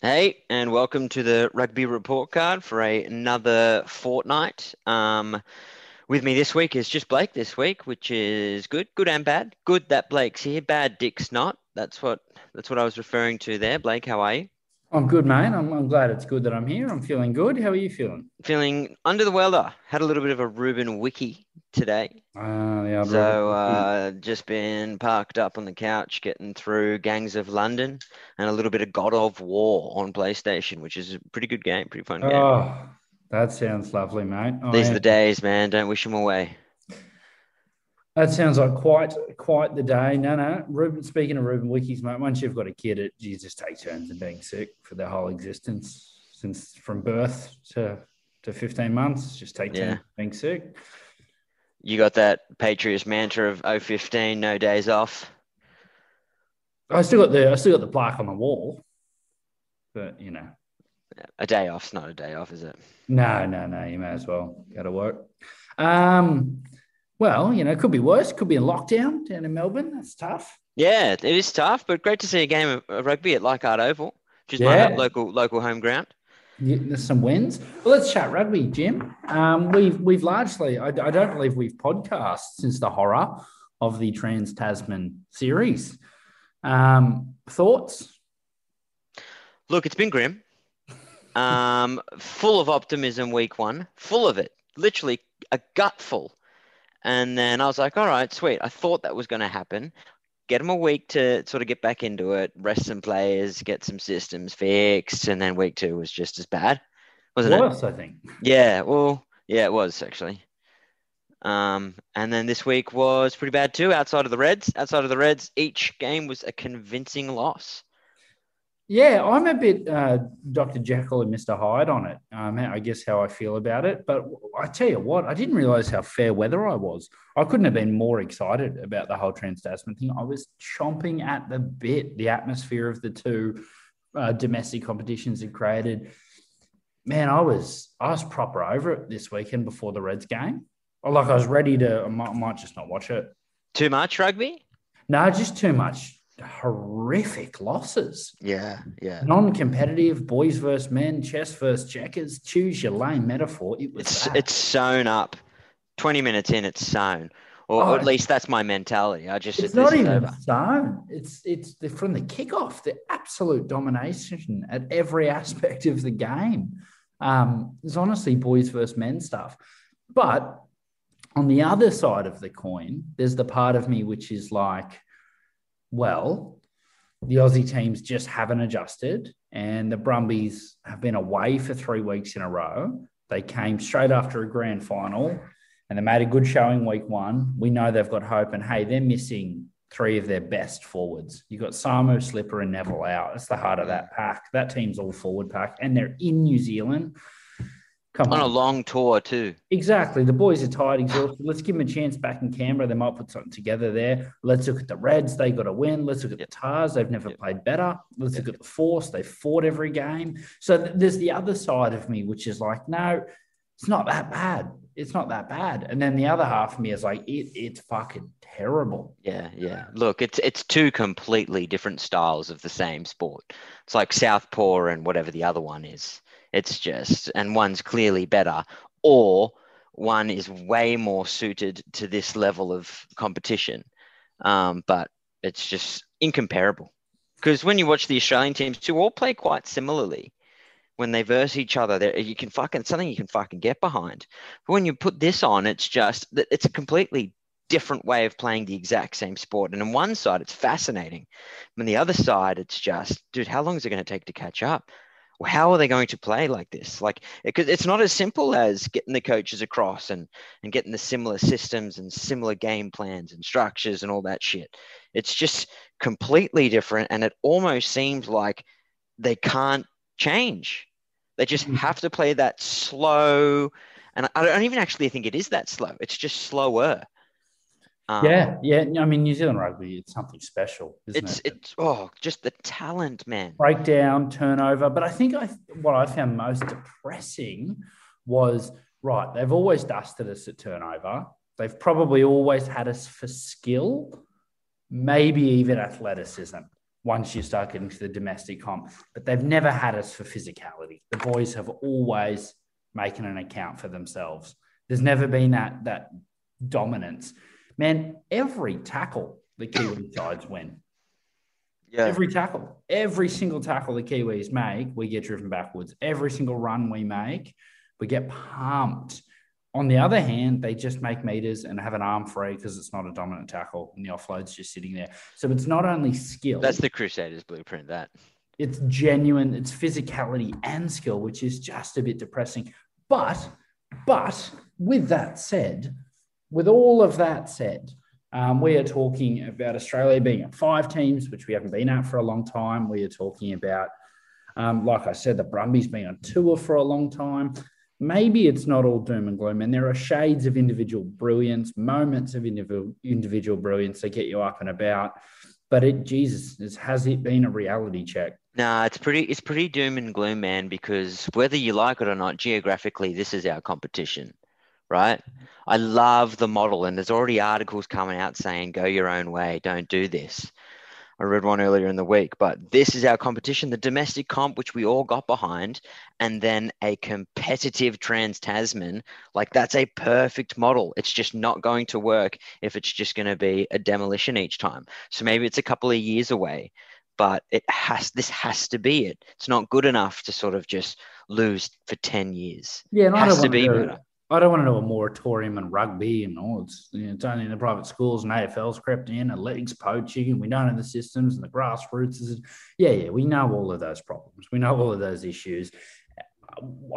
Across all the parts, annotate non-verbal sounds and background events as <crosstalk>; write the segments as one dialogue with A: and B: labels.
A: Hey, and welcome to the Rugby Report Card for a, another fortnight. Um, with me this week is just Blake this week, which is good, good and bad. Good that Blake's here, bad Dick's not. That's what that's what I was referring to there. Blake, how are you?
B: I'm good, mate. I'm, I'm glad it's good that I'm here. I'm feeling good. How are you feeling?
A: Feeling under the weather. Had a little bit of a Ruben Wiki today.
B: Uh, yeah,
A: So uh, just been parked up on the couch, getting through Gangs of London and a little bit of God of War on PlayStation, which is a pretty good game, pretty fun game.
B: oh, that sounds lovely, mate. I
A: These are the days, man. Don't wish them away.
B: That sounds like quite quite the day. No, no. Ruben, speaking of Ruben Wikis, mate, once you've got a kid, it you just take turns in being sick for their whole existence, since from birth to to 15 months. Just take turns
A: Yeah.
B: being sick.
A: You got that Patriots mantra of 015, no days off.
B: I still got the I still got the plaque on the wall, but you know,
A: A day off's not a day off, is it?
B: No, no, no. You may as well go to work. Um, well, you know, it could be worse. Could be in lockdown down in Melbourne. That's tough.
A: Yeah, it is tough, but great to see a game of, rugby at Leichhardt Oval, which is
B: Yeah.
A: my local local home ground.
B: Yeah, There's some wins. Well, let's chat rugby, Jim. Um, we've we've largely, I, I don't believe we've podcast since the horror of the Trans Tasman series. Um, thoughts?
A: Look, it's been grim. Um, full of optimism week one, full of it, literally a gutful. And then I was like, all right, sweet. I thought that was going to happen. Get them a week to sort of get back into it, rest some players, get some systems fixed. And then week two was just as bad, wasn't it?
B: Worse, I think.
A: Yeah, well, yeah, it was actually. Um, and then this week was pretty bad too. Outside of the Reds, outside of the Reds, each game was a convincing loss.
B: Yeah, I'm a bit uh, Dr. Jekyll and Mr. Hyde on it. Um, I guess how I feel about it. But I tell you what, I didn't realize how fair weather I was. I couldn't have been more excited about the whole Trans Tasman thing. I was chomping at the bit. The atmosphere of the two uh, domestic competitions had created. Man, I was I was proper over it this weekend before the Reds game. Like I was ready to. I might, I might just not watch it.
A: Too much rugby?
B: No, just too much horrific losses
A: Yeah, yeah.
B: non-competitive boys versus men, chess versus checkers. Choose your lane metaphor. It was
A: It's it's sewn up. Twenty minutes in, it's sewn, or
B: Oh,
A: at least that's my mentality. I just
B: It's not even zone. It's it's the, from the kickoff, the absolute domination at every aspect of the game. Um, it's honestly boys versus men stuff. But on the other side of the coin, there's the part of me which is like, well, the Aussie teams just haven't adjusted, and the Brumbies have been away for three weeks in a row. They came straight after a grand final and they made a good showing week one. We know they've got hope, and hey, they're missing three of their best forwards. You've got Samo, Slipper, and Neville out. It's the heart of that pack. That team's all forward pack, and they're in New Zealand. Come
A: On
B: on.
A: a long tour too.
B: Exactly. The boys are tired, exhausted. Let's give them a chance back in Canberra. They might put something together there. Let's look at the Reds. They got a win. Let's look at the Tahs. They've never
A: Yep.
B: played better. Let's look at the Force. They fought every game. So th- there's the other side of me, which is like, no, it's not that bad. It's not that bad. And then the other half of me is like, it, it's fucking terrible.
A: Yeah, yeah. Look, it's it's two completely different styles of the same sport. It's like Southpaw and whatever the other one is. It's just, and one's clearly better, or one is way more suited to this level of competition. Um, but it's just incomparable. Because when you watch the Australian teams, who all play quite similarly, when they verse each other, you can fucking something you can fucking get behind. But when you put this on, it's just that it's a completely different way of playing the exact same sport. And on one side, it's fascinating. On the other side, it's just, dude, how long is it going to take to catch up? How are they going to play like this? Like, because it's not as simple as getting the coaches across and and getting the similar systems and similar game plans and structures and all that shit. It's just completely different, and it almost seems like they can't change. They just
B: Mhm.
A: have to play that slow, and I don't even actually think it is that slow. It's just slower. Um,
B: yeah. Yeah. I mean, New Zealand rugby, it's something special, isn't
A: it's
B: it?
A: it's oh, just the talent, man.
B: breakdown, turnover. But I think I what I found most depressing was right. They've always dusted us at turnover. They've probably always had us for skill, maybe even athleticism. once you start getting to the domestic comp. But they've never had us for physicality. The boys have always making an account for themselves. There's never been that that dominance. Man, every tackle the Kiwi <coughs> sides win. Yeah. Every tackle, every single tackle the Kiwis make, we get driven backwards. Every single run we make, we get pumped. On the other hand, they just make meters and have an arm free because it's not a dominant tackle and the offload's just sitting there. So it's not only skill.
A: That's the Crusaders blueprint, that.
B: It's genuine, it's physicality and skill, which is just a bit depressing. But, but with that said, with all of that said, um, we are talking about Australia being at five teams, which we haven't been at for a long time. We are talking about, um, like I said, the Brumbies being on tour for a long time maybe it's not all doom and gloom, and there are shades of individual brilliance, moments of individual individual brilliance that get you up and about. But it, Jesus, has it been a reality check?
A: Nah, it's pretty, it's pretty doom and gloom, man. Because whether you like it or not, geographically, this is our competition, right? I love the model, and there's already articles coming out saying, "Go your own way, don't do this." I read one earlier in the week, but this is our competition, the domestic comp, which we all got behind, and then a competitive Trans Tasman. Like that's a perfect model. It's just not going to work if it's just going to be a demolition each time. So maybe it's a couple of years away, but it has, this has to be it. It's not good enough to sort of just lose for 10 years.
B: Yeah, it has to be better. I don't want to know a moratorium on rugby and all. It's, you know, it's only in the private schools and AFL's crept in and leagues poaching and we don't know the systems and the grassroots. Is, yeah, yeah, we know all of those problems. We know all of those issues.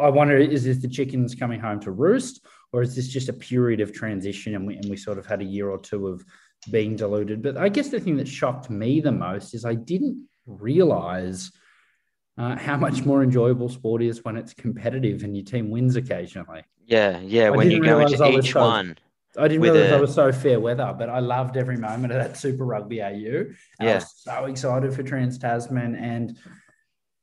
B: I wonder, is this the chickens coming home to roost or is this just a period of transition and we, and we sort of had a year or two of being diluted? But I guess the thing that shocked me the most is I didn't realize uh, how much more enjoyable sport is when it's competitive and your team wins occasionally.
A: Yeah, yeah. I when you go into each so, one.
B: I didn't realize a, I was so fair weather, but I loved every moment of that Super Rugby AU. yeah. I was so excited for Trans Tasman. And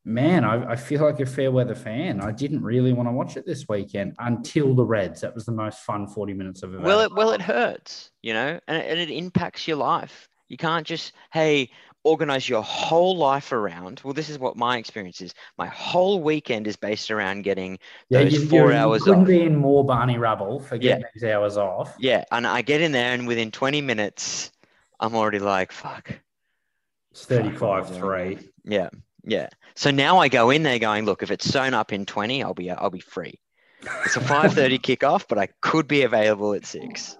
B: man, I, I, feel like a fair weather fan. I didn't really want to watch it this weekend until the Reds. That was the most fun 40 minutes of it.
A: Well, it, well, it hurts, you know, and, and it impacts your life. You can't just, hey, organize your whole life around. Well, this is what my experience is. My whole weekend is based around getting yeah, those you, 4 hours
B: couldn't off. be in more Barney rubble for getting yeah. these hours off.
A: Yeah, and I get in there, and within 20 minutes, I'm already like, fuck.
B: It's 35 3.
A: Yeah, yeah. So now I go in there going, look, if it's sewn up in 20, I'll be I'll be free. It's a 5:30 <laughs> kickoff, but I could be available at six.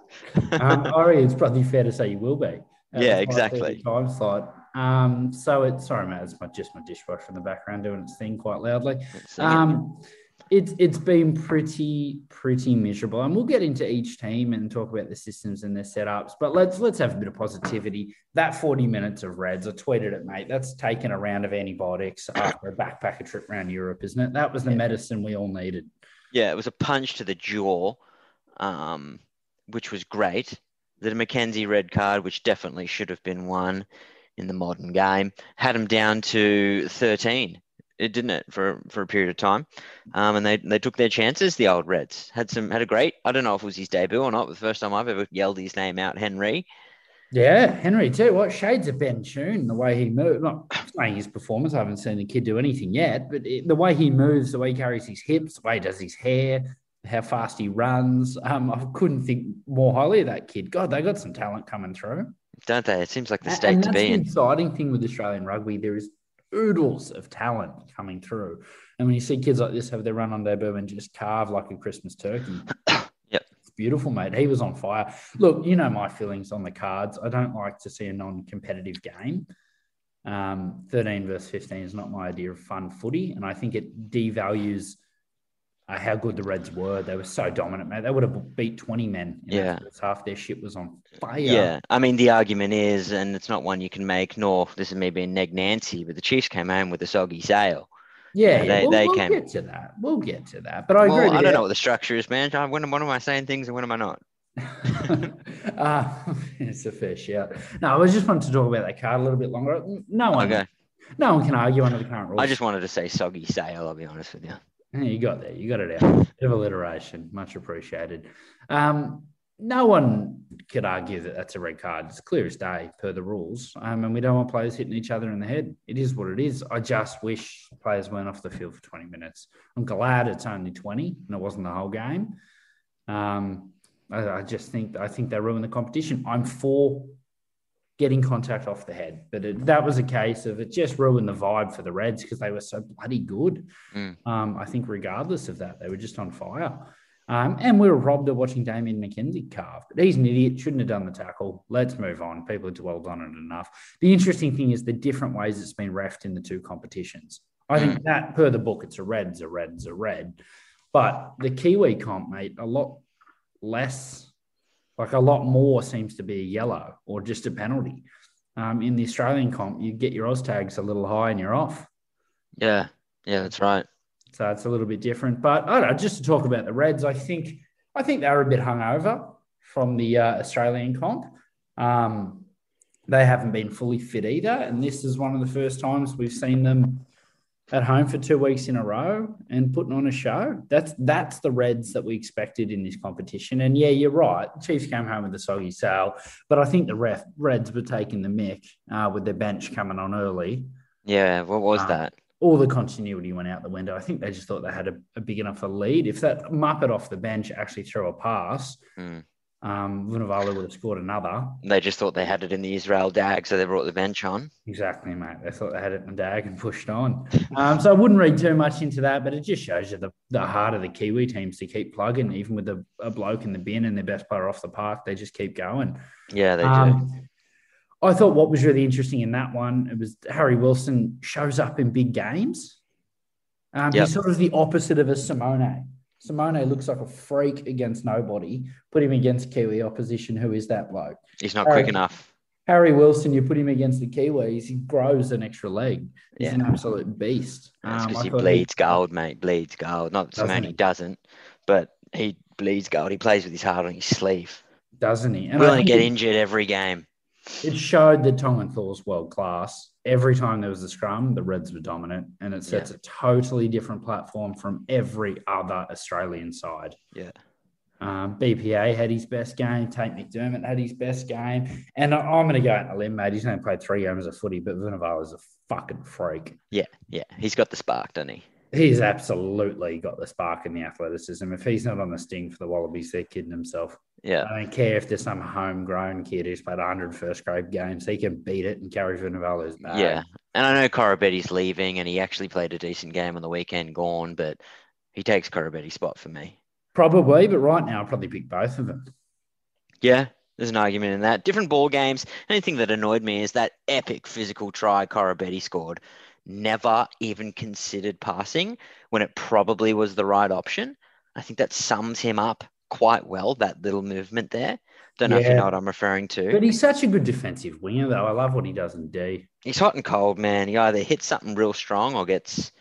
B: um, Ori, it's probably fair to say you will be.
A: Yeah, exactly.
B: Time slot. Um, so it's sorry, mate, it's my, just my dishwasher in the background doing its thing quite loudly. Um, it's it's been pretty pretty miserable, and we'll get into each team and talk about the systems and their setups. But let's let's have a bit of positivity. That forty minutes of Reds, I tweeted it, mate. That's taken a round of antibiotics after a backpacker trip around Europe, isn't it? That was the yeah. medicine we all needed.
A: Yeah, it was a punch to the jaw, um, which was great. The McKenzie red card, which definitely should have been one in the modern game, had him down to 13. It didn't it for for a period of time, um, and they they took their chances. The old Reds had some had a great. I don't know if it was his debut or not. But the first time I've ever yelled his name out, Henry.
B: Yeah, Henry too. What shades of Ben Tune, the way he moved. Not saying his performance. I haven't seen the kid do anything yet, but it, the way he moves, the way he carries his hips, the way he does his hair, how fast he runs. Um, I couldn't think more highly of that kid. God, they got some talent coming through
A: don't they? It seems like the state and to be
B: in. exciting thing with Australian rugby. There is oodles of talent coming through. And when you see kids like this have their run on debut and just carve like a Christmas turkey, <coughs>
A: yep.
B: it's beautiful, mate. He was on fire. Look, you know my feelings on the cards. I don't like to see a non competitive game. Um, 13 versus 15 is not my idea of fun footy. And I think it devalues uh, how good the Reds were. They were so dominant, mate. They would have beat 20 men.
A: yeah.
B: Half their shit was on fire.
A: Yeah. I mean, the argument is, and it's not one you can make, nor this is me being neg Nancy, but the Chiefs came home with a soggy sail.
B: Yeah, yeah, they, we'll, they we'll came. get to that. We'll get to that. But I well, agree.
A: I don't know what the structure is, man. When, when am I saying things and when am I not?
B: uh, <laughs> <laughs> it's a fair shout. No, I was just wanted to talk about that card a little bit longer. No one, okay. no one can argue under the current rules.
A: I just wanted to say soggy sail. I'll be honest with you.
B: You got there. You got it out. <laughs> Bit of alliteration. Much appreciated. Um, no one could argue that that's a red card. It's clear as day per the rules. Um, and we don't want players hitting each other in the head. It is what it is. I just wish players weren't off the field for 20 minutes. I'm glad it's only 20 and it wasn't the whole game. Um, I, I just think I think they ruined the competition. I'm for getting contact off the head, but it, that was a case of it just ruined the vibe for the Reds because they were so bloody good.
A: Mm.
B: Um, I think regardless of that, they were just on fire. Um, and we were robbed of watching Damian McKenzie carve. But he's an idiot, shouldn't have done the tackle. Let's move on. People have dwelled on it enough. The interesting thing is the different ways it's been refed in the two competitions. I think that per the book, it's a red, it's a red, it's a red. But the Kiwi comp, mate, a lot less, like a lot more seems to be a yellow or just a penalty. Um, in the Australian comp, you get your Oz tags a little high and you're off.
A: Yeah, yeah, that's right.
B: So it's a little bit different. But I don't know, just to talk about the Reds, I think I think they were a bit hungover from the uh, Australian comp. Um, they haven't been fully fit either, and this is one of the first times we've seen them at home for two weeks in a row and putting on a show. That's that's the Reds that we expected in this competition. And yeah, you're right. Chiefs came home with a soggy sail, but I think the ref, Reds were taking the mick uh, with their bench coming on early.
A: Yeah, what was
B: Um,
A: that?
B: all the continuity went out the window. I think they just thought they had a, a big enough a lead. If that Muppet off the bench actually threw a pass,
A: Mm.
B: Um, Vunivalu would have scored another.
A: They just thought they had it in the Israel dag, so they brought the bench on.
B: Exactly, mate. They thought they had it in the dag and pushed on. Um, so I wouldn't read too much into that, but it just shows you the, the heart of the Kiwi teams to keep plugging, even with a, a bloke in the bin and their best player off the park. They just keep going.
A: Yeah, they do.
B: Um, I thought what was really interesting in that one, it was Harry Wilson shows up in big games. Um,
A: Yep.
B: He's sort of the opposite of a Simone. Simone looks like a freak against nobody. Put him against Kiwi opposition. Who is that bloke?
A: He's not
B: Harry-
A: quick enough.
B: Harry Wilson, you put him against the Kiwis, he grows an extra leg. He's
A: Yeah.
B: an absolute beast.
A: That's
B: Um,
A: because
B: I
A: he bleeds gold, mate. Bleeds gold. Not that Simone
B: he?
A: doesn't, but he bleeds gold. He plays with his heart on his sleeve.
B: doesn't he? And
A: Willing to get injured every game.
B: It showed that Tongan Thor's world class. Every time there was a scrum, the Reds were dominant, and it sets a totally different platform from every other Australian side.
A: Yeah.
B: Um, BPA had his best game. Tate McDermott had his best game. And I- I'm going to go out on a limb, mate. He's only played three games of footy, but Vunivalu is a fucking freak.
A: Yeah, yeah. He's got the spark, doesn't he?
B: He's absolutely got the spark and the athleticism. If he's not on the sting for the Wallabies, they're kidding himself.
A: Yeah.
B: I don't care if there's some homegrown kid who's played 100 first grade games. He can beat it and carry Vunivalu's bag.
A: Yeah. And I know Koroibete's leaving and he actually played a decent game on the weekend, gone, but he takes Koroibete's spot for me.
B: Probably, but right now, I'd probably pick both of them.
A: Yeah, there's an argument in that. Different ball games. Anything that annoyed me is that epic physical try Corabetti scored. Never even considered passing when it probably was the right option. I think that sums him up quite well, that little movement there. Don't know if you know what I'm referring to.
B: But he's such a good defensive winger, though. I love what he does in D.
A: He's hot and cold, man. He either hits something real strong or gets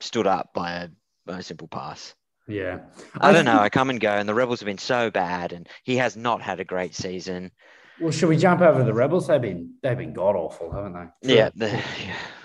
A: stood up by a, by a simple pass.
B: Yeah.
A: I don't know. I come and go, and the Rebels have been so bad, and he has not had a great season.
B: Well, should we jump over to the Rebels? They've been they've been god awful, haven't they?
A: Yeah, yeah.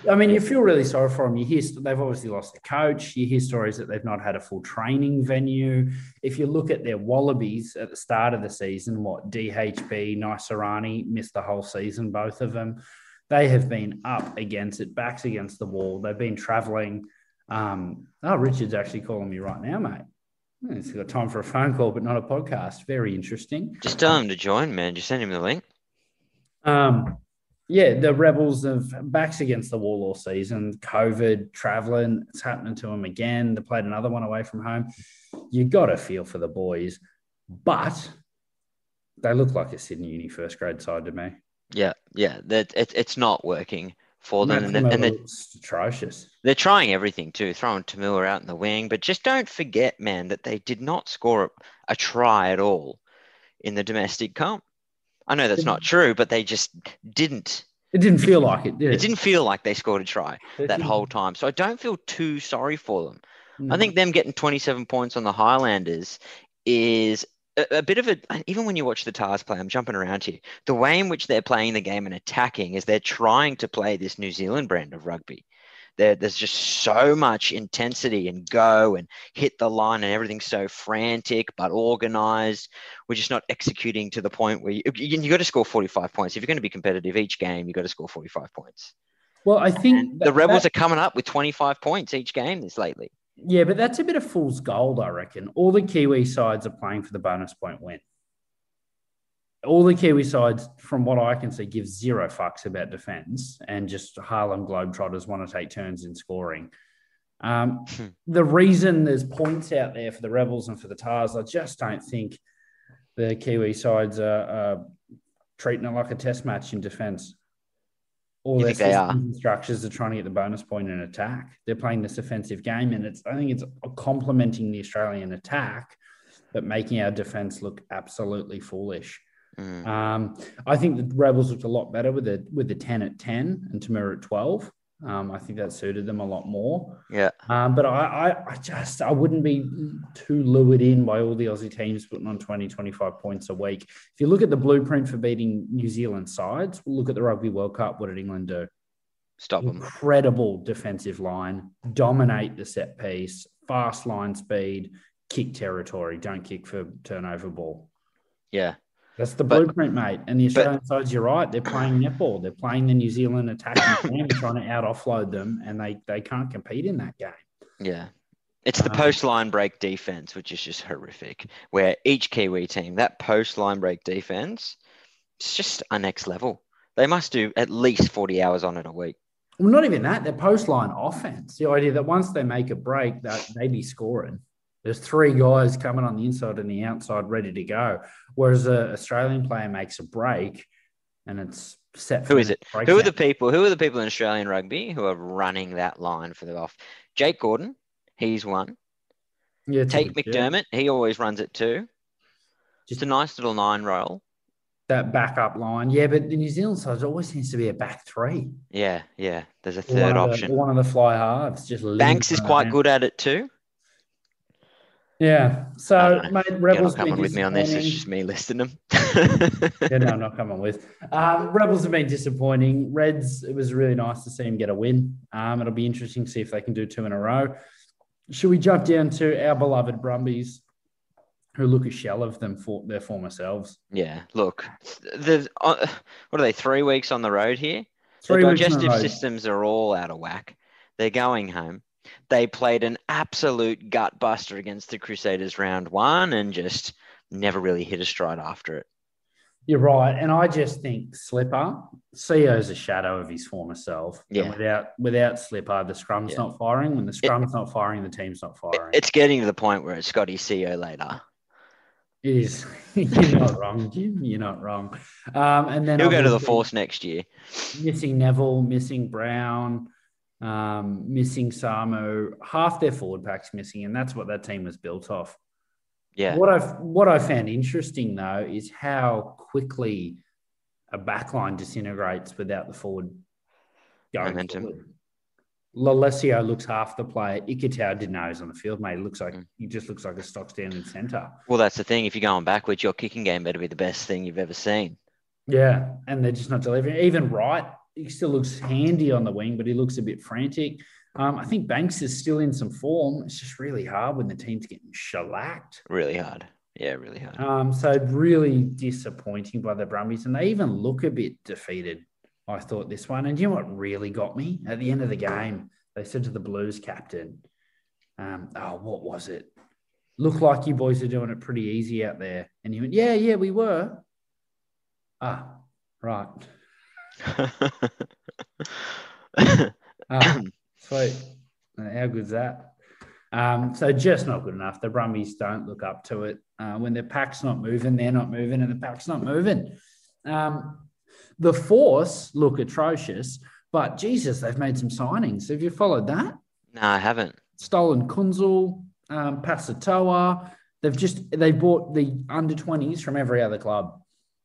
B: I mean, you feel really sorry for them. You hear they've obviously lost the coach. You hear stories that they've not had a full training venue. If you look at their Wallabies at the start of the season, what DHB, Naisarani missed the whole season, both of them. They have been up against it, backs against the wall. They've been traveling. Um, oh, Richard's actually calling me right now, mate. He's got time for a phone call, but not a podcast. Very interesting.
A: Just tell him to join, man. Just send him the link.
B: Um, yeah, the Rebels have backs against the wall all season. COVID, traveling, it's happening to them again. They played another one away from home. You got to feel for the boys, but they look like a Sydney Uni first grade side to me.
A: Yeah, yeah. That it, it's not working for them, and,
B: Matt
A: they- and they,
B: looks atrocious.
A: they're trying everything too, throwing Toomua out in the wing. But just don't forget, man, that they did not score a, a try at all in the domestic comp. I know that's not true, but they just didn't.
B: It didn't feel like it, did it?
A: It didn't feel like they scored a try that
B: didn't.
A: whole time. So I don't feel too sorry for them.
B: No.
A: I think them getting 27 points on the Highlanders is a, a bit of a, even when you watch the Tahs play, I'm jumping around here. The way in which they're playing the game and attacking is they're trying to play this New Zealand brand of rugby. there, there's just so much intensity and go and hit the line and everything's so frantic but organized. We're just not executing to the point where you, you, you got to score 45 points. If you're going to be competitive each game, you got to score 45 points.
B: Well, I think
A: that, the Rebels that, are coming up with 25 points each game this lately.
B: Yeah, but that's a bit of fool's gold, I reckon. All the Kiwi sides are playing for the bonus point win. All the Kiwi sides, from what I can see, give zero fucks about defence and just Harlem Globetrotters want to take turns in scoring. Um, <laughs> the reason there's points out there for the Rebels and for the Tahs, I just don't think the Kiwi sides are, are treating it like a test match in defence all you their systems structures are trying to get the bonus point in attack. They're playing this offensive game, and it's I think it's complementing the Australian attack, but making our defense look absolutely foolish. Mm. Um, I think the Rebels looked a lot better with the with the ten at ten and Toomua at twelve. Um, I think that suited them a lot more.
A: Yeah.
B: Um, but I, I, I, just, I wouldn't be too lured in by all the Aussie teams putting on 20, 25 points a week. If you look at the blueprint for beating New Zealand sides, look at the Rugby World Cup. What did England do?
A: Stop them.
B: Incredible defensive line, dominate the set piece, fast line speed, kick territory, don't kick for turnover ball.
A: Yeah.
B: That's the but, blueprint, mate. And the Australian but, sides, you're right. They're playing netball. They're playing the New Zealand attacking <laughs> team, trying to out offload them, and they they can't compete in that game.
A: Yeah. It's the um, post line break defense, which is just horrific. Where each Kiwi team, that post line break defense, it's just a next level. They must do at least 40 hours on it a week.
B: Well, not even that. Their post line offense. The idea that once they make a break, that they be scoring. There's three guys coming on the inside and the outside ready to go. Whereas an Australian player makes a break and it's set.
A: Who is it? Who are the people? Who are the people in Australian rugby who are running that line for the off? Jake Gordon, he's one. Yeah, Tate McDermott, he always runs it too. Just a nice little nine roll.
B: That backup line, yeah, but the New Zealand side always seems to be a back three.
A: Yeah, yeah. There's a third
B: one
A: option.
B: The, one of the fly halves, just
A: Banks is quite good at it too.
B: Yeah. So, mate, Rebels
A: You're not coming with me on this. It's just me listing them.
B: yeah, no, I'm not coming with. Um, Rebels have been disappointing. Reds, it was really nice to see them get a win. Um, it'll be interesting to see if they can do two in a row. Should we jump down to our beloved Brumbies, who look a shell of them for their former selves?
A: Yeah. Look, the uh, what are they? Three weeks on the road here. Three the digestive systems are all out of whack. They're going home they played an absolute gut buster against the Crusaders round one and just never really hit a stride after it.
B: You're right, and I just think Slipper, Sio's a shadow of his former self. Yeah. And without without Slipper, the scrum's yeah. not firing. When the scrum's it, not firing, the team's not firing.
A: It's getting to the point where it's Scotty Sio later.
B: It is. <laughs> You're not wrong, Jim. You're not wrong. Um, and then
A: he'll go to the Force next year.
B: Missing Neville, missing Brown um, missing Samo, half their forward pack's missing, and that's what that team was built off.
A: Yeah.
B: What I've what I found interesting though is how quickly a backline disintegrates without the forward going Momentum. forward. Lolesio looks half the player. Ikitau didn't know he's on the field, mate. He looks like mm. he just looks like a stock standing centre.
A: Well, that's the thing. If you're going backwards, your kicking game better be the best thing you've ever seen.
B: Yeah, and they're just not delivering. Even Wright he still looks handy on the wing, but he looks a bit frantic. Um, I think Banks is still in some form. It's just really hard when the team's getting shellacked.
A: Really hard. Yeah, really hard.
B: Um, so really disappointing by the Brumbies, and they even look a bit defeated. I thought this one, and you know what really got me at the end of the game? They said to the Blues captain, um, "Oh, what was it? Look like you boys are doing it pretty easy out there." And he went, "Yeah, yeah, we were." Ah, right ah, <coughs> sweet. How good's that? Um, so just not good enough. The Brumbies don't look up to it. Uh, when their pack's not moving, they're not moving, and the pack's not moving. Um, the Force look atrocious, but Jesus, they've made some signings. Have you followed that?
A: No, I haven't.
B: Stolen Kuenzle, um, Pasatoa. They've just they bought the under twenties from every other club.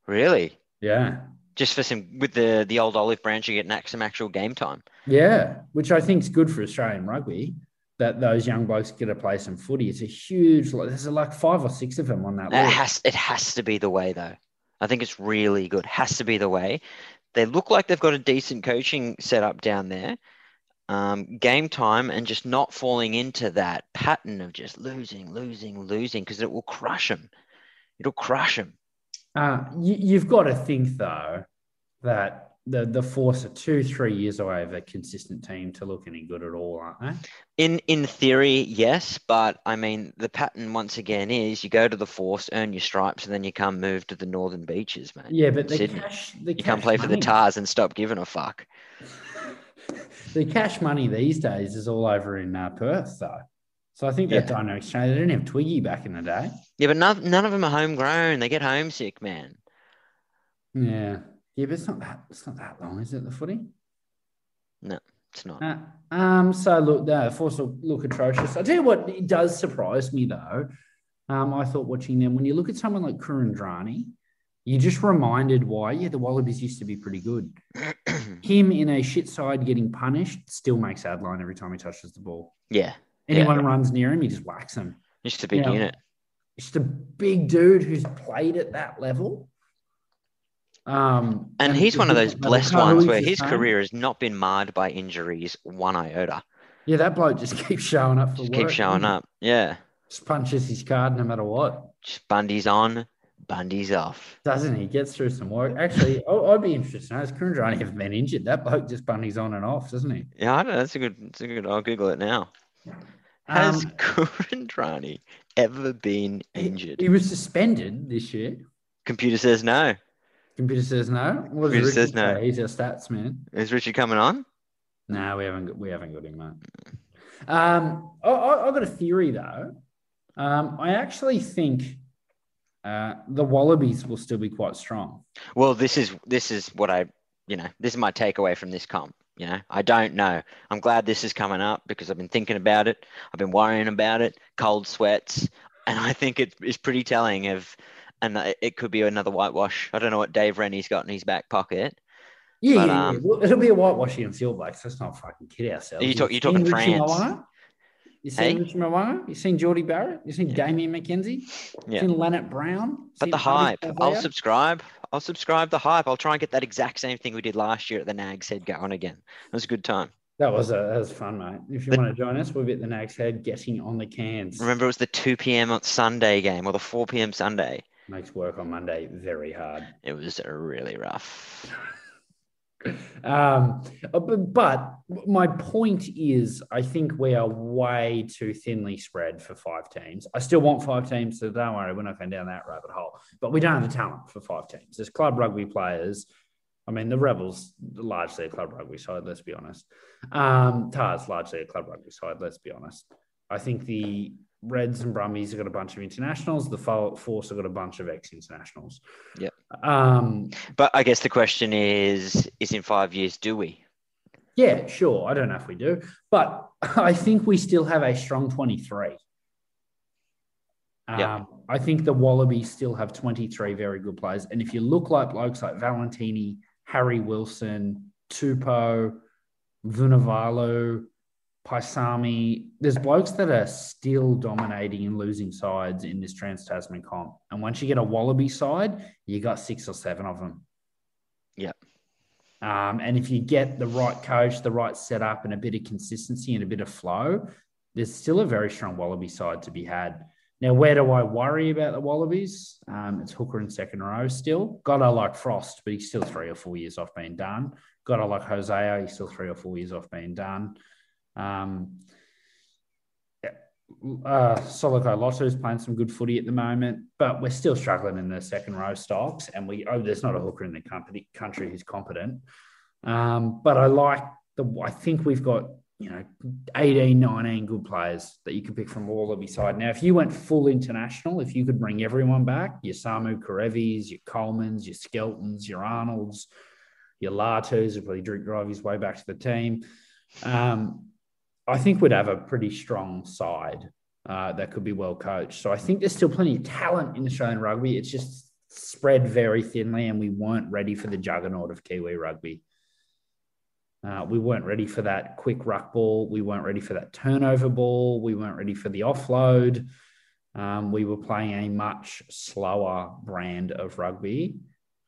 A: Really?
B: Yeah
A: just for some with the the old olive branch, you get some actual game time.
B: Yeah, which I think is good for Australian rugby. That those young blokes get to play some footy. It's a huge. There's like five or six of them on that.
A: It has. It has to be the way though. I think it's really good. Has to be the way. They look like they've got a decent coaching setup down there. um, game time and just not falling into that pattern of just losing, losing, losing because it will crush them. It'll crush them.
B: Uh, you, you've got to think though that the the Force are two, three years away of a consistent team to look any good at all, aren't they?
A: In in theory, yes, but I mean the pattern once again is you go to the Force, earn your stripes, and then you come move to the northern beaches, man.
B: Yeah, but the cash, the
A: You come play for the Tahs and stop giving a fuck. <laughs>
B: The cash money these days is all over in uh, Perth, though. So I think that
A: Yeah.
B: dynamic change. They didn't have Twiggy back in the day.
A: Yeah, but none, none of them are homegrown. They get homesick, man.
B: Yeah, yeah, but it's not that. It's not that long, is it? The footy.
A: No, it's not.
B: Uh, um. So look, the Force look, look atrocious. I tell you what, it does surprise me though. Um, I thought watching them when you look at someone like Kuridrani, you just reminded why. Yeah, the Wallabies used to be pretty good. <clears throat> Him in a shit side getting punished still makes Adline every time he touches the ball.
A: yeah,
B: Anyone runs near him, he just whacks them.
A: just a big
B: Yeah.
A: unit.
B: Just a big dude who's played at that level. Um,
A: And he's one of those blessed ones where his career has not been marred by injuries one iota.
B: Yeah, that bloke just <laughs> keeps showing up for
A: Just
B: work.
A: keeps showing up. Yeah.
B: Just punches his card no matter what,
A: Just Bundy's on, Bundy's off.
B: doesn't he? Gets through some work. Actually, I- <laughs> I'd be interested. to know, Has Kuridrani ever been injured? That bloke just bunnies on and off, doesn't he?
A: Yeah, I don't know. That's a good. That's a good. I'll Google it now. Has
B: Um,
A: Kuridrani ever been injured?
B: He, was suspended this year.
A: Computer says no.
B: Computer says no. What
A: Computer says no.
B: say? He's our stats man.
A: Is Richard coming on?
B: No, we haven't. got- We haven't got him, mate. Um, I, I, I've got a theory though. Um, I actually think uh, the Wallabies will still be quite strong.
A: Well, this is this is what I, you know, this is my takeaway from this comp. You know, I don't know. I'm glad this is coming up because I've been thinking about it. I've been worrying about it. Cold sweats, <laughs> and I think it is pretty telling of, and it could be another whitewash. I don't know what Dave Rennie's got in his back pocket.
B: Yeah,
A: But,
B: yeah, yeah.
A: um,
B: Well, it'll be a whitewash the All Blacks. Let's not fucking kid ourselves.
A: You talk- you're talking France.
B: Mo'unga? You seen
A: Hey?
B: Richie Mo'unga? You seen Jordie Barrett? You seen
A: Yeah.
B: Damian McKenzie?
A: Yeah.
B: Seen Leonard Brown?
A: But the hype, I'll subscribe. I'll subscribe the hype. I'll try and get that exact same thing we did last year at the Nags head going again. It was a good time.
B: That was a, that was fun, mate. If you
A: But-
B: want to join us, we'll be at the Nags Head getting on the cans.
A: Remember, it was the 2 p.m. on Sunday game or the 4 p.m. Sunday.
B: Makes work on Monday very hard.
A: It was really rough. <laughs> <laughs>
B: Um, uh, but, but my point is, I think we are way too thinly spread for five teams. I still want five teams, so don't worry, we're not going down that rabbit hole. But we don't have the talent for five teams. There's club rugby players, I mean, the Rebels largely a club rugby side. Let's be honest. Um, Tahs largely a club rugby side. Let's be honest. I think the Reds and Brumbies have got a bunch of internationals. The Force have got a bunch of ex-internationals.
A: Yeah.
B: Um,
A: But I guess the question is: Is in five years, do we?
B: Yeah, sure. I don't know if we do, but <laughs> I think we still have a strong 23. Um,
A: Yeah.
B: I think the Wallabies still have 23 very good players. And if you look like blokes like Valetini, Harry Wilson, Tupou, Vunivalu, Paisami, there's blokes that are still dominating and losing sides in this Trans Tasman comp. And once you get a Wallaby side, you got six or seven of them.
A: Yep.
B: Um, and if you get the right coach, the right setup, and a bit of consistency and a bit of flow, there's still a very strong Wallaby side to be had. Now, where do I worry about the Wallabies? Um, it's Hooker in second row still. God, I like Frost, but he's still three or four years off being done. God, I like Hosea, he's still three or four years off being done. Um, uh, Salakaia-Loto is playing some good footy at the moment, but we're still struggling in the second row stocks. And we oh, there's not a hooker in the company, country who's competent. Um, but I like the. I think we've got you know 18, 19 good players that you can pick from all of your side. Now, if you went full international, if you could bring everyone back, your Samu Kerevis, your Colemans, your Skeltons, your Arnolds, your Latus, who probably drink drive his way back to the team. Um, I think we'd have a pretty strong side uh, that could be well coached. So I think there's still plenty of talent in Australian rugby. It's just spread very thinly, and we weren't ready for the juggernaut of Kiwi rugby. Uh, we weren't ready for that quick ruck ball. We weren't ready for that turnover ball. We weren't ready for the offload. Um, we were playing a much slower brand of rugby.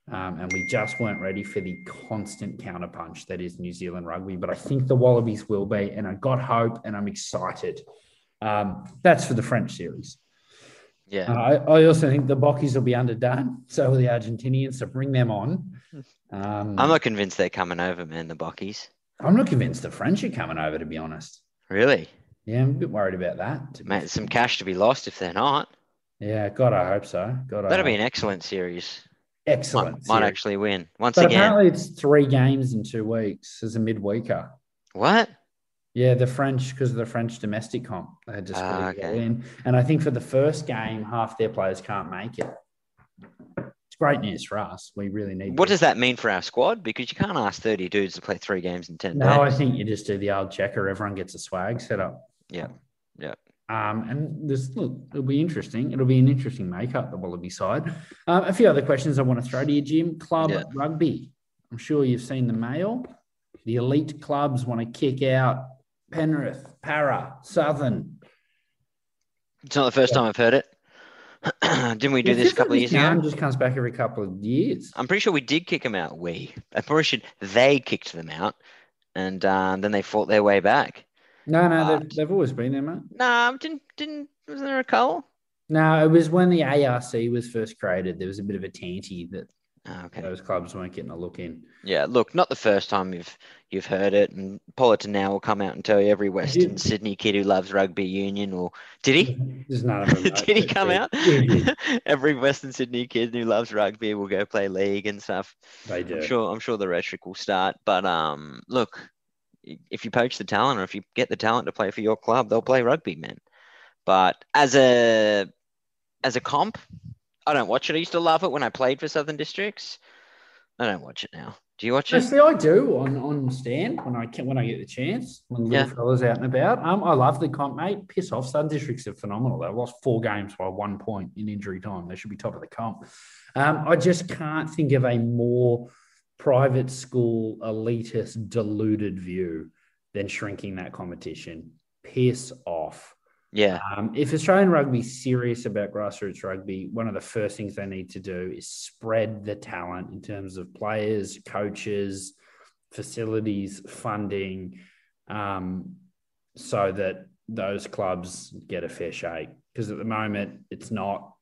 B: Um, and we just weren't ready for the constant counterpunch that is New Zealand rugby. But I think the Wallabies will be, and I got hope, and I'm excited. Um, that's for the French series.
A: Yeah.
B: Uh, I, I also think the Bockies will be underdone. So will the Argentinians. So bring them on. Um,
A: I'm not convinced they're coming over, man, the Bockies.
B: I'm not convinced the French are coming over, to be honest.
A: Really?
B: Yeah, I'm a bit worried about that.
A: Mate, some cash to be lost if they're not.
B: Yeah, God, I hope so. God,
A: That'll be an excellent series.
B: Excellent.
A: Might, might actually win. Once
B: But
A: again.
B: apparently, it's three games in two weeks as a midweeker.
A: What?
B: Yeah, the French because of the French domestic comp, they to
A: Ah, okay.
B: in. And I think for the first game, half their players can't make it. It's great news for us. We really need.
A: What
B: this.
A: does that mean for our squad? Because you can't ask 30 dudes to play three games in 10
B: No, I think you just do the old checker. Everyone gets a swag set up.
A: Yeah, yeah.
B: Um, and this look, it'll be interesting. It'll be an interesting makeup, the Wallaby side. Um, a few other questions I want to throw to you, Jim. Club
A: Yeah.
B: rugby. I'm sure you've seen the mail. The elite clubs want to kick out Penrith, Para, Southern.
A: It's not the first time I've heard it. <clears throat> Didn't we do
B: It
A: this a couple of years ago?
B: Just comes back every couple of years.
A: I'm pretty sure we did kick them out. We. I'm pretty sure they kicked them out, and um, then they fought their way back.
B: No, no,
A: But-
B: they've, they've always been there, mate.
A: Nah, didn't didn't wasn't there a cull?
B: No, it was when the ARC was first created. There was a bit of a tanty that
A: Oh, okay.
B: those clubs weren't getting a look in.
A: Yeah. Look, not the first time you've you've heard it, and Politan now will come out and tell you every Western
B: did.
A: Sydney kid who loves rugby union, or did he? <laughs>
B: There's none of them. <laughs>
A: Did he come out? <laughs> Every Western Sydney kid who loves rugby will go play league and stuff.
B: They do.
A: I'm sure. I'm sure the rhetoric will start. But um, look, if you poach the talent or if you get the talent to play for your club, they'll play rugby, man. But as a as a comp, I don't watch it. I used to love it when I played for Southern Districts. I don't watch it now. Do you watch it?
B: Actually, I do on on stand when I can when I get the chance when the little
A: Yeah.
B: fellas out and about. Um, I love the comp, mate. Piss off, Southern Districts are phenomenal. They lost four games by one point in injury time. They should be top of the comp. Um, I just can't think of a more private school elitist deluded view than shrinking that competition. Piss off.
A: Yeah.
B: Um, if Australian rugby is serious about grassroots rugby, one of the first things they need to do is spread the talent in terms of players, coaches, facilities, funding, um, so that those clubs get a fair shake. Because at the moment, it's not.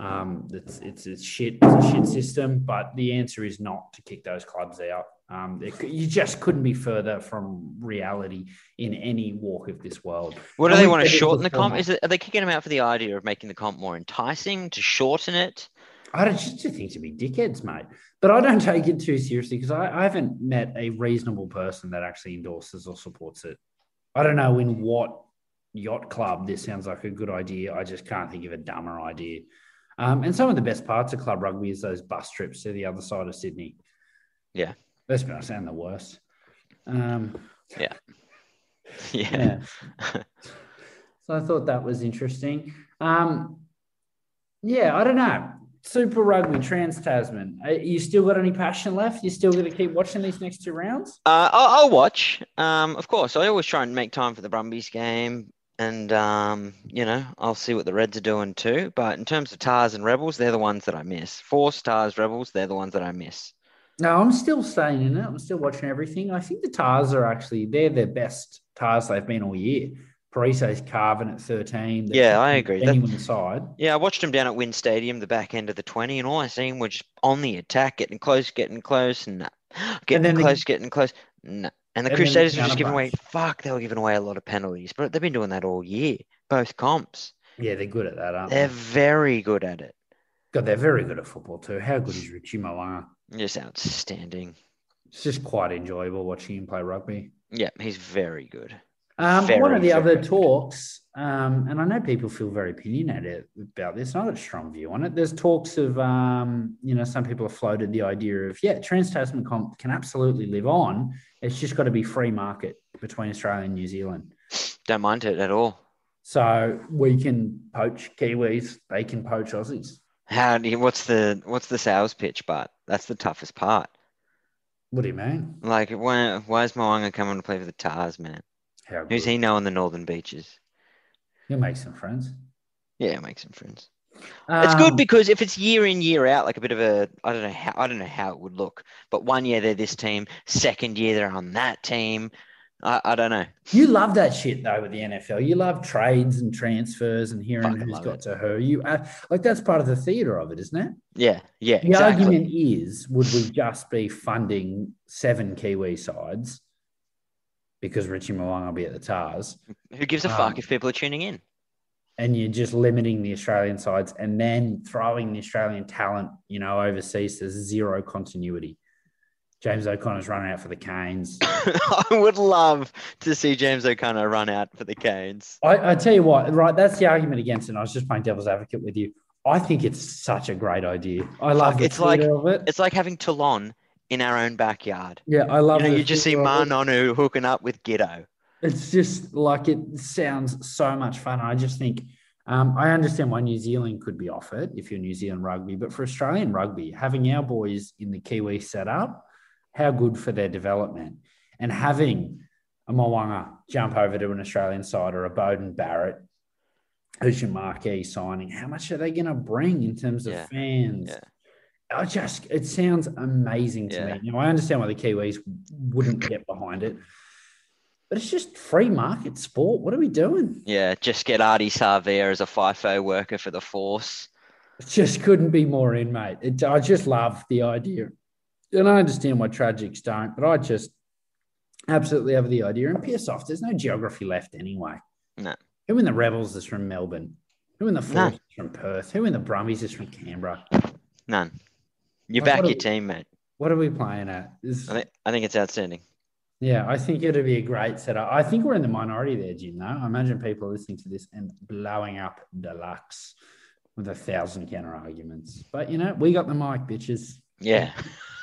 B: Um, it's it's it's shit. It's a shit system. But the answer is not to kick those clubs out. Um, it, you just couldn't be further from reality in any walk of this world.
A: What do they want to shorten
B: the
A: comp? Is it are they kicking them out for the idea of making the comp more enticing to shorten it?
B: I don't just think to be dickheads, mate. But I don't take it too seriously because I, I haven't met a reasonable person that actually endorses or supports it. I don't know in what yacht club this sounds like a good idea. I just can't think of a dumber idea. Um, and some of the best parts of club rugby is those bus trips to the other side of Sydney.
A: Yeah.
B: Let's be honest, and the worst. Um,
A: Yeah. <laughs>
B: yeah. <laughs> So I thought that was interesting. Um, yeah, I don't know. Super Rugby, Trans Tasman. Uh, You still got any passion left? You still going to keep watching these next two rounds?
A: Uh, I'll, I'll watch. Um, of course, I always try and make time for the Brumbies game, and um, you know, I'll see what the Reds are doing too. But in terms of Tahs and Rebels, they're the ones that I miss. Four Stars Rebels, they're the ones that I miss.
B: No, I'm still staying in it. I'm still watching everything. I think the Tahs are actually they're their best Tahs they've been all year. Perese's carving at 13.
A: Yeah, I agree. That-
B: Anyone side.
A: Yeah, I watched them down at WIN Stadium, the back end of the twenty, and all I seen were just on the attack, getting close, getting close, and getting
B: then the-
A: close, getting close. Nah. And the Crusaders were just giving away. Fuck, they were giving away a lot of penalties, but they've been doing that all year, both comps.
B: Yeah, they're good at that, aren't
A: They're
B: they?
A: very good at it.
B: God, they're very good at football too. How good is Richie Mo'unga?
A: Just outstanding.
B: It's just quite enjoyable watching him play rugby.
A: Yeah, he's very good.
B: Um, one of the other
A: good.
B: talks, um, and I know people feel very opinionated about this. I've got a strong view on it. There's talks of, um, you know, some people have floated the idea of, yeah, Trans Tasman comp can absolutely live on. It's just got to be free market between Australia and New Zealand.
A: Don't mind it at all.
B: So we can poach Kiwis, they can poach Aussies.
A: How do you, what's the what's the sales pitch? But that's the toughest part.
B: What do you mean?
A: Like, why why is Mo'unga coming to play for the Tahs, man? Who's he know on the northern beaches?
B: He'll make some friends.
A: Yeah, make some friends. It's good
B: Um,
A: because if it's year in year out, like a bit of a I don't know how I don't know how it would look, but one year they're this team, second year they're on that team. I, I don't know.
B: You love that shit though with the NFL. You love trades and transfers and hearing
A: Fucking
B: who's got
A: it.
B: to who. You uh, like that's part of the theatre of it, isn't it?
A: Yeah, yeah,
B: The
A: exactly.
B: argument is, would we just be funding seven Kiwi sides because Richie Mo'unga will be at the Tahs, <laughs>
A: Who gives a
B: Um,
A: fuck if people are tuning in?
B: and you're just limiting the Australian sides and then throwing the Australian talent, you know, overseas? There's zero continuity. James O'Connor's running out for the Canes. <laughs>
A: I would love to see James O'Connor run out for the Canes.
B: I, I tell you what, right? That's the argument against it. and I was just playing devil's advocate with you. I think it's such a great idea. I love
A: it's like-
B: it.
A: It's like having Toulon in our own backyard.
B: Yeah, I love.
A: You know,
B: the
A: you just see
B: it.
A: Manonu hooking up with Giddo.
B: It's just like it sounds so much fun. I just think um, I understand why New Zealand could be off it if you're New Zealand rugby, but for Australian rugby, having our boys in the Kiwi setup, how good for their development, and having a Mo'unga jump over to an Australian side or a Beauden Barrett, who's your marquee signing, how much are they going to bring in terms of
A: Yeah.
B: fans?
A: Yeah.
B: I just it sounds amazing to
A: Yeah.
B: me. You know, I understand why the Kiwis wouldn't get behind it, but it's just free market sport. What are we doing?
A: Yeah, just get Ardie Savea as a FIFO worker for the Force.
B: It just couldn't be more in, mate. It, I just love the idea, and I understand why tragics don't, but I just absolutely love the idea. And piss off. There's no geography left anyway.
A: No.
B: Who in the Rebels is from Melbourne? Who in the Force is from Perth? Who in the Brumbies is from Canberra?
A: None. You
B: Like,
A: back your
B: are-
A: team, mate.
B: What are we playing at?
A: I think, I think it's outstanding.
B: Yeah, I think it'd be a great setup. I think we're in the minority there, Jim. Though I imagine people are listening to this and blowing up deluxe with a thousand counter arguments. But you know, we got the mic, bitches.
A: Yeah.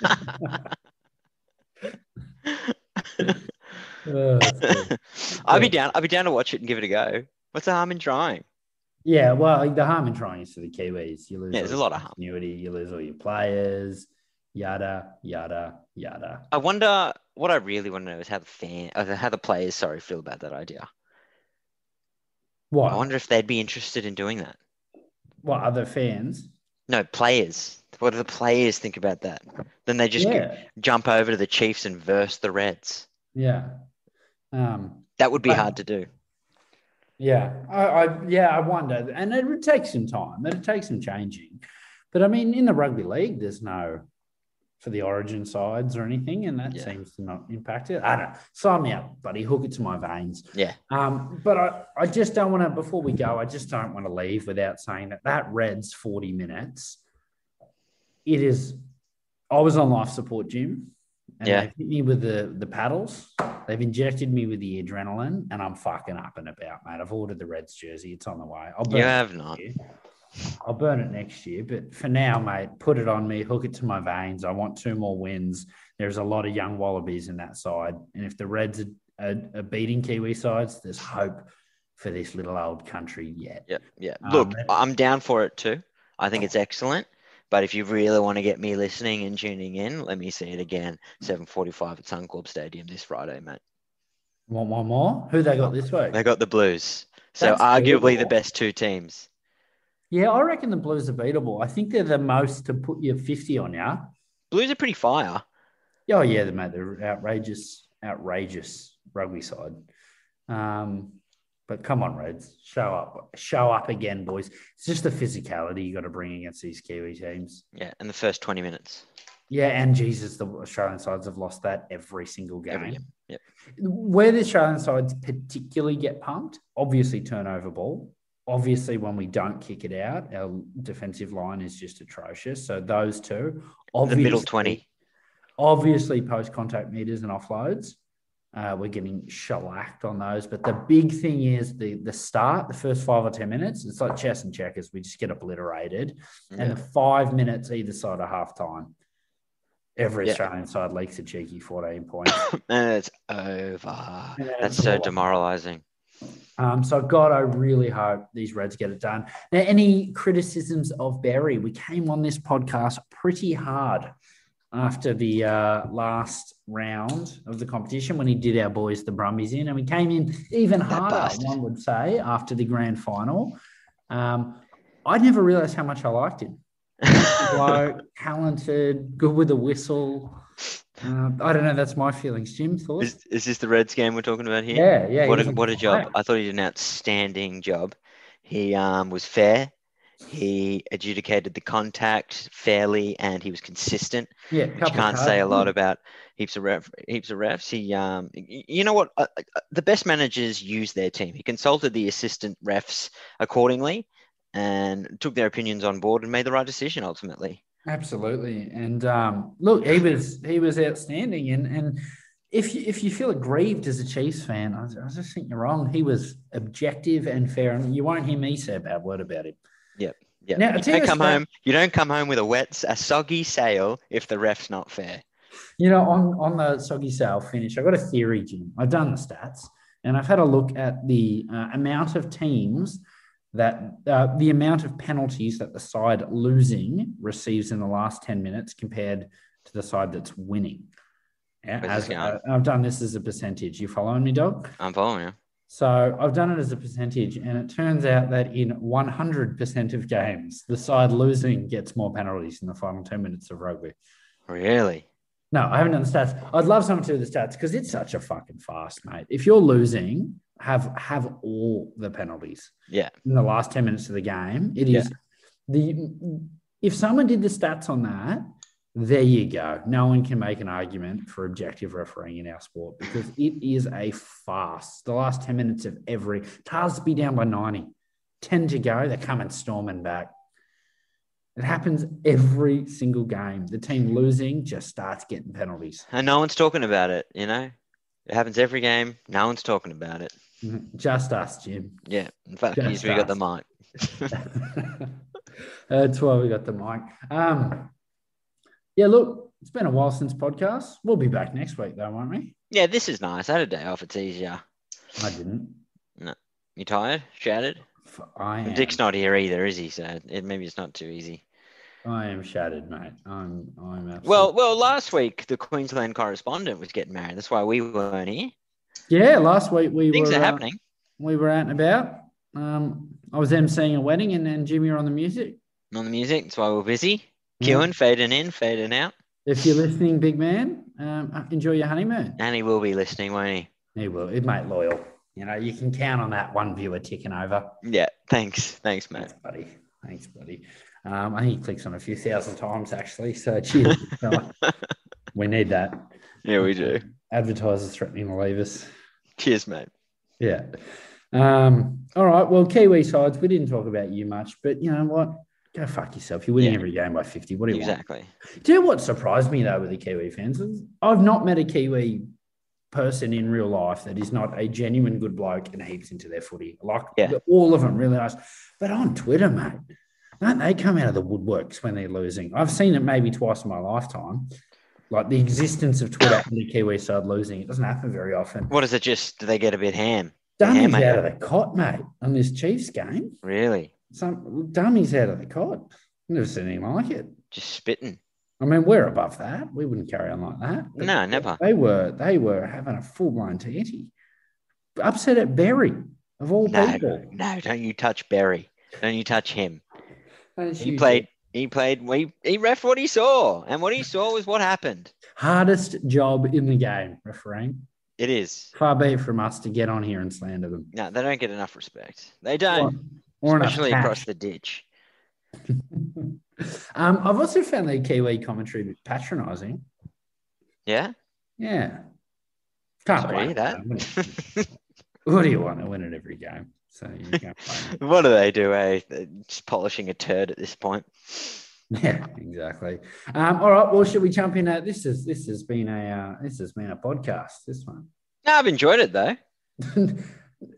A: <laughs> <laughs>
B: Oh.
A: I'd be down. I'd be down to watch it and give it a go. What's the harm in trying?
B: Yeah, well, the harm in trying is for the Kiwis. You lose.
A: Yeah, there's a lot of harm.
B: continuity. You lose all your players. Yada yada yada.
A: I wonder. What I really want to know is how the fan, uh, how the players, sorry, feel about that idea.
B: What?
A: I wonder if they'd be interested in doing that.
B: what other fans?
A: No, players. What do the players think about that? Then they just
B: yeah,
A: jump over to the Chiefs and verse the Reds.
B: yeah. Um,
A: That would be
B: But-
A: hard to do.
B: Yeah, I, I yeah, I wonder, and it would take some time. And it would take some changing, but I mean, in the rugby league, there's no for the origin sides or anything, and that
A: Yeah.
B: seems to not impact it. I don't know. Sign me up, buddy. Hook it to my veins.
A: Yeah.
B: Um, but I, I just don't want to. Before we go, I just don't want to leave without saying that that Reds forty minutes. It is. I was on life support, Jim, and
A: Yeah.
B: they've hit me with the the paddles. They've injected me with the adrenaline, and I'm fucking up and about, mate. I've ordered the Reds jersey; it's on the way. I'll burn
A: You have not.
B: year. I'll burn it next year, but for now, mate, put it on me, hook it to my veins. I want two more wins. There's a lot of young wallabies in that side, and if the Reds are, are, are beating Kiwi sides, there's hope for this little old country yet.
A: Yeah, yeah.
B: Um,
A: Look, I'm down for it too. I think it's excellent. But if you really want to get me listening and tuning in, let me see it again. 7:45 at Suncorp Stadium this Friday, mate.
B: Want one more? Who they got this week?
A: They got the Blues, so
B: That's
A: arguably the best two teams.
B: Yeah, I reckon the Blues are beatable. I think they're the most to put your 50 on yeah.
A: Blues are pretty fire.
B: Oh yeah, they mate, they're outrageous, outrageous rugby side. Um, but come on, Reds, show up, show up again, boys. It's just the physicality you got to bring against these Kiwi teams.
A: Yeah, in the first 20 minutes.
B: Yeah, and Jesus, the Australian sides have lost that every single game.
A: Every game. Yep.
B: Where the Australian sides particularly get pumped, obviously turnover ball. Obviously, when we don't kick it out, our defensive line is just atrocious. So those two,
A: The middle 20.
B: obviously post contact meters and offloads. Uh, we're getting shellacked on those. But the big thing is the the start, the first five or ten minutes. It's like chess and checkers. We just get obliterated, and the five minutes either side of halftime. Every
A: Yeah.
B: Australian side leaks a cheeky 14 points. <coughs>
A: and it's over.
B: And
A: That's so
B: over.
A: demoralizing.
B: Um, so, God, I really hope these Reds get it done. Now, any criticisms of Barry? We came on this podcast pretty hard after the uh, last round of the competition when he did our boys, the Brumbies, in, and we came in even harder,
A: bastard.
B: one would say, after the grand final. Um, I never realized how much I liked him. <laughs> Bloke, talented, good with a whistle. Uh, I don't know. That's my feelings. Jim, thoughts?
A: Is, is this the Reds game we're talking about here?
B: Yeah, yeah.
A: What a, what a job. I thought he did an outstanding job. He um, was fair. He adjudicated the contact fairly and he was consistent.
B: Yeah,
A: which you can't say a lot about heaps of ref, heaps of refs. He, um, you know what? Uh, uh, the best managers use their team. He consulted the assistant refs accordingly, and took their opinions on board and made the right decision ultimately.
B: Absolutely. And um, look, he was he was outstanding. And and if you if you feel aggrieved as a Chiefs fan, I, I just think you're wrong. He was objective and fair, and you won't hear me say a bad word about him.
A: Yeah,
B: Now,
A: you don't come home. You don't come home with a wet, a soggy sail if the ref's not fair.
B: You know, on on the soggy sail finish, I got a theory, Jim. I've done the stats, and I've had a look at the uh, amount of teams that uh, the amount of penalties that the side losing receives in the last ten minutes compared to the side that's winning. Yeah, as, uh. I've done this as a percentage. You following me, dog?
A: I'm following you.
B: So I've done it as a percentage, and it turns out that in 100% of games, the side losing gets more penalties in the final 10 minutes of rugby.
A: Really?
B: No, I haven't done the stats. I'd love someone to do the stats because it's such a fucking fast, mate. If you're losing, have have all the penalties
A: Yeah.
B: in the last 10 minutes of the game. It is the if someone did the stats on that, there you go. No one can make an argument for objective refereeing in our sport because it is a farce. The last 10 minutes of every Tahs be down by 90. 10 to go, they're coming storming back. It happens every single game. The team losing just starts getting penalties.
A: And no one's talking about it, you know? It happens every game. No one's talking about it.
B: Just us, Jim.
A: Yeah. In fact, we got the mic. <laughs> <laughs>
B: That's why we got the mic. Um, yeah, look, it's been a while since podcast. We'll be back next week, though, won't we?
A: Yeah, this is nice. I had a day off. It's easier.
B: I didn't. No.
A: You tired? Shattered?
B: I am.
A: Dick's not here either, is he? So it, maybe it's not too easy.
B: I am shattered, mate. I'm. I'm absolutely.
A: Well, well, last week the Queensland correspondent was getting married. That's why we weren't here.
B: yeah. Last week we
A: Things
B: were
A: are
B: uh,
A: happening.
B: we were out and about. Um, I was emceeing a wedding, and then Jimmy were on the music.
A: on the music. That's why we're busy.
B: Yeah.
A: Queuing, fading in, fading out.
B: If you're listening, big man, um, enjoy your honeymoon.
A: And he will be listening, won't he?
B: He will. It mate loyal. You know, you can count on that one viewer ticking over.
A: Yeah. Thanks. Thanks, mate.
B: Thanks, buddy. Thanks, buddy. Um, I think he clicks on a few thousand times actually. So cheers, <laughs> we need that.
A: Yeah, we do.
B: Advertisers threatening to leave us.
A: Cheers, mate.
B: Yeah. Um, all right. Well, Kiwi sides, we didn't talk about you much, but you know what? Go fuck yourself. You're winning
A: Yeah.
B: every game by 50. What do you want?
A: Exactly.
B: Do you know what surprised me though with the Kiwi fans? is I've not met a Kiwi person in real life that is not a genuine good bloke and heaps into their footy. Like
A: Yeah.
B: all of them really nice. But on Twitter, mate, don't they come out of the woodworks when they're losing? I've seen it maybe twice in my lifetime. Like the existence of Twitter and the Kiwi side losing, it doesn't happen very often.
A: What is it? Just do they get a bit ham?
B: Dummies out of the cot, mate, on this Chiefs game.
A: Really?
B: Some dummies out of the cot. Never seen anything like it.
A: Just spitting?
B: I mean, we're above that. We wouldn't carry on like that. But
A: No, never.
B: They were they were having a full blown titty. Upset at Barry of all
A: No,
B: people.
A: no, don't you touch Barry. Don't you touch him. He played. He played. He, he ref what he saw, and what he saw was what happened.
B: hardest job in the game, refereeing.
A: It is.
B: Far be it from us to get on here and slander them.
A: No, they don't get enough respect. They don't,
B: or
A: especially across the ditch. <laughs>
B: um, I've also found the Kiwi commentary a bit patronising.
A: Yeah.
B: Yeah. Can't
A: Sorry, that. <laughs>
B: What do you want to win at every game? So you can't <laughs>
A: what do they do? Eh? They're just polishing a turd at this point.
B: Yeah, exactly. Um, all right. Well, should we jump in? At, this is this has been a uh, this has been a podcast. This one.
A: No, I've enjoyed it though.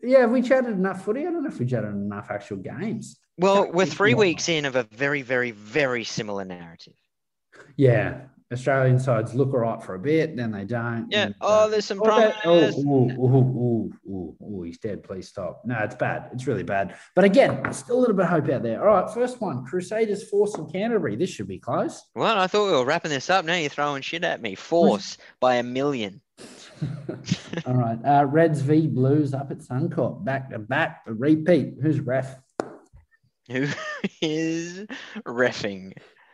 B: Yeah, we chatted enough footy. I don't know if we chatted enough actual games.
A: Well, we're three
B: more.
A: weeks in of a very, very, very similar narrative.
B: Yeah, Australian sides look all right for a bit, then they don't.
A: Yeah.
B: and,
A: Oh,
B: uh,
A: there's some
B: oh,
A: promise.
B: oh, ooh, ooh, ooh, ooh, ooh, he's dead. Please stop. No, it's bad. It's really bad. But again, still a little bit of hope out there. All right, first one Crusaders forcing Canterbury. This should be close.
A: Well, I thought we were wrapping this up. Now you're throwing shit at me. Force by a million.
B: All right. Uh, Reds v Blues up at Suncorp. Back to back. A repeat. Who's ref?
A: Who is refing?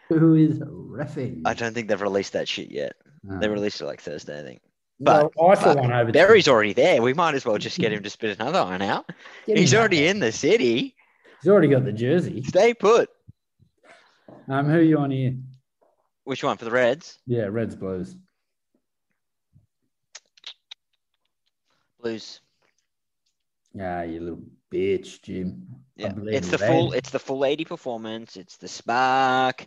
B: Who is refing?
A: I don't think they've released that shit yet.
B: No.
A: They released it like Thursday, I think.
B: Well, I for
A: but
B: one over.
A: Barry's already there. We might as well just get him to spit another one out. <laughs>
B: Get
A: He's already
B: out.
A: in the city.
B: He's already got the jersey.
A: Stay put.
B: Um, who are you on here?
A: Which one for the Reds?
B: Yeah, Reds Blues.
A: Blues.
B: Yeah, you little bitch, Jim.
A: Yeah, it's the full. It's the full eighty performance. It's the spark.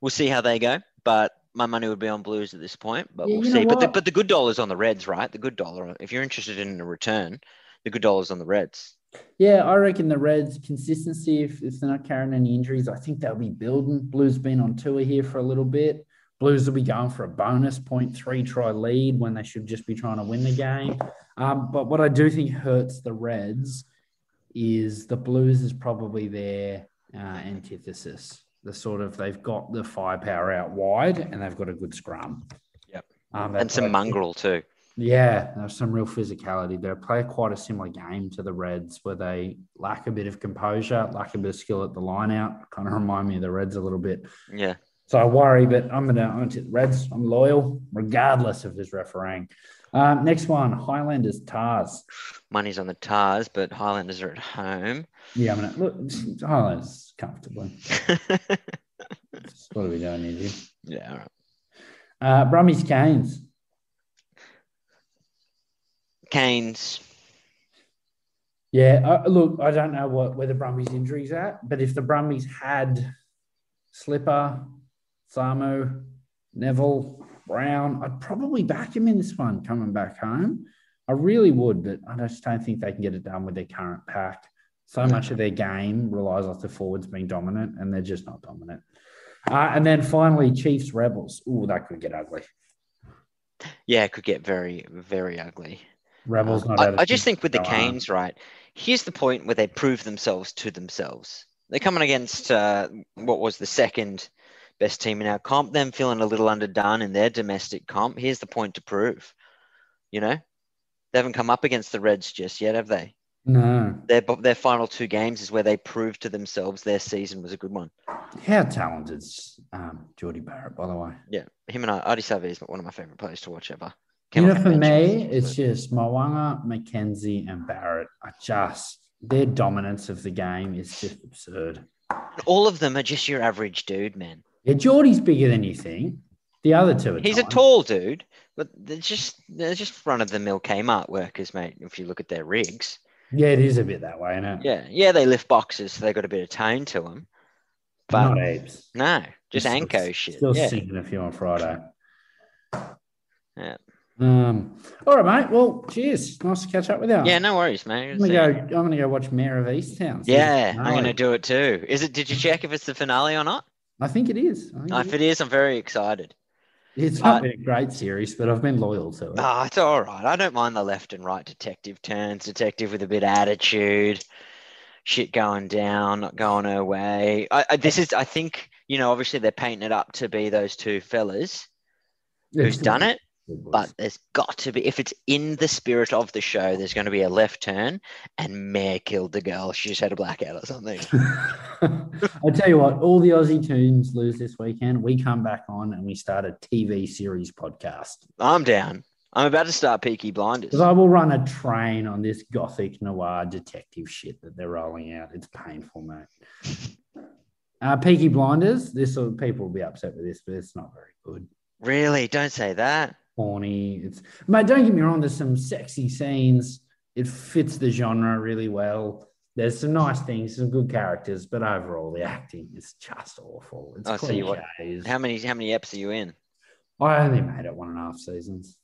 A: We'll see how they go, but my money would be on Blues at this point. But
B: Yeah,
A: we'll see. But the, but the good dollar's on the Reds, right? The good dollar. If you're interested in a return, the good dollar's on the Reds.
B: Yeah, I reckon the Reds consistency. If, if they're not carrying any injuries, I think they'll be building. Blues been on tour here for a little bit. Blues will be going for a bonus point three try lead when they should just be trying to win the game. Um, but what I do think hurts the Reds is the Blues is probably their uh, antithesis. The sort of they've got the firepower out wide and they've got a good scrum.
A: Yep.
B: Um,
A: And some mongrel too.
B: yeah, there's some real physicality. They play quite a similar game to the Reds where they lack a bit of composure, lack a bit of skill at the line out. Kind of remind me of the Reds a little bit.
A: Yeah.
B: So I worry, but I'm gonna I'm gonna the Reds. I'm loyal, regardless of his refereeing. Um, next one, Highlanders Tahs.
A: Money's on the Tahs, but Highlanders are at home.
B: Yeah, I'm gonna look Highlanders comfortably. <laughs> What are we doing here?
A: Yeah. All right.
B: Uh, Brumbies Canes.
A: Canes.
B: Yeah, uh, look, I don't know what where the Brumbies injuries at, but if the Brumbies had Slipper, Samu, Neville, Brown, I'd probably back him in this one coming back home. I really would, but I just don't think they can get it done with their current pack. So much of their game relies off the forwards being dominant, and they're just not dominant. Uh, and then finally, Chiefs Rebels. Ooh, that could get ugly.
A: Yeah, it could get very, very ugly.
B: Rebels not.
A: I, I just think with the. Canes, right? Here's the point where they prove themselves to themselves. They're coming against uh, what was the second best team in our comp. Them feeling a little underdone in their domestic comp. Here's the point to prove. You know, they haven't come up against the Reds just yet, have they?
B: No.
A: Their their final two games is where they proved to themselves their season was a good one.
B: How talented is um, Jordie Barrett, by the way?
A: Yeah, him and I, Ardie Savea is one of my favorite players to watch ever.
B: You
A: Came
B: know,
A: off
B: for me, it's just Mo'unga, McKenzie, and Barrett are just their dominance of the game is just absurd.
A: all of them are just your average dude, man.
B: Yeah, Jordie's bigger than you think. The other two are
A: He's a tall dude, but they're just they're just run of the mill Kmart workers, mate. If you look at their rigs,
B: Yeah, it is a bit that way, isn't it?
A: yeah, yeah, they lift boxes, so they got a bit of tone to them. But
B: Not heaps.
A: no, just
B: Still-
A: Anko shit.
B: Still
A: yeah,
B: sinking a few on Friday.
A: Yeah.
B: Um. All right, mate. Well, cheers. Nice to catch up with you.
A: yeah, no worries, mate.
B: I'm gonna go. I'm gonna go watch Mare of Easttown.
A: Yeah, I'm gonna do it too. Is it? Did you check if it's the finale or not?
B: I think it is. Think
A: If
B: it
A: it is, I'm very excited.
B: It's not
A: uh,
B: been a great series, but I've been loyal to it.
A: Ah, it's all right. I don't mind the left and right detective turns. Detective with a bit of attitude, shit going down, not going her way. I, I, this is, I think, you know, obviously they're painting it up to be those two fellas who's done it, but there's got to be, if it's in the spirit of the show, there's going to be a left turn and Mare killed the girl. She just had a blackout or something. <laughs>
B: I tell you what, all the Aussie tunes lose this weekend. We come back on and we start a TV series podcast.
A: I'm down. I'm about to start Peaky Blinders.
B: Because I will run a train on this gothic noir detective shit that they're rolling out. It's painful, mate. <laughs> Uh, Peaky Blinders. This will, people will be upset with this, but it's not very good.
A: Really? Don't say that.
B: Horny. It's mate. Don't get me wrong. There's some sexy scenes. It fits the genre really well. There's some nice things, some good characters, but overall the acting is just awful. It's
A: I see what-
B: cliches.
A: How many how many eps are you in?
B: I only made it one and a half seasons.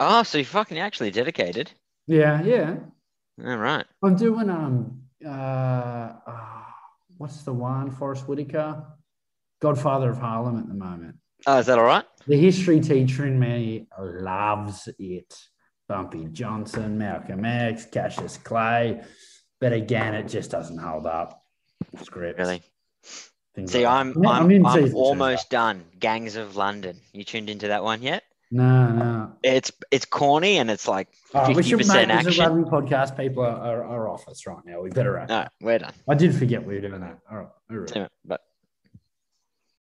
A: Oh, so you're fucking actually dedicated.
B: Yeah, yeah.
A: All right.
B: I'm doing um uh, uh what's the one? Forest Whitaker, Godfather of Harlem at the moment.
A: Oh, is that all right?
B: The history teacher in me loves it. Bumpy Johnson, Malcolm X, Cassius Clay, but again, it just doesn't hold up. Scripts,
A: Really?
B: things
A: See,
B: like
A: I'm. I'm, I'm
B: two,
A: almost done. Gangs of London. You tuned into that one yet?
B: No, no.
A: It's it's corny and it's like
B: right, we should make
A: percent
B: this a
A: action.
B: podcast. People are, are, are off us right now. We better wrap.
A: Right, we're done.
B: I did forget we were doing that. All right. All right.
A: But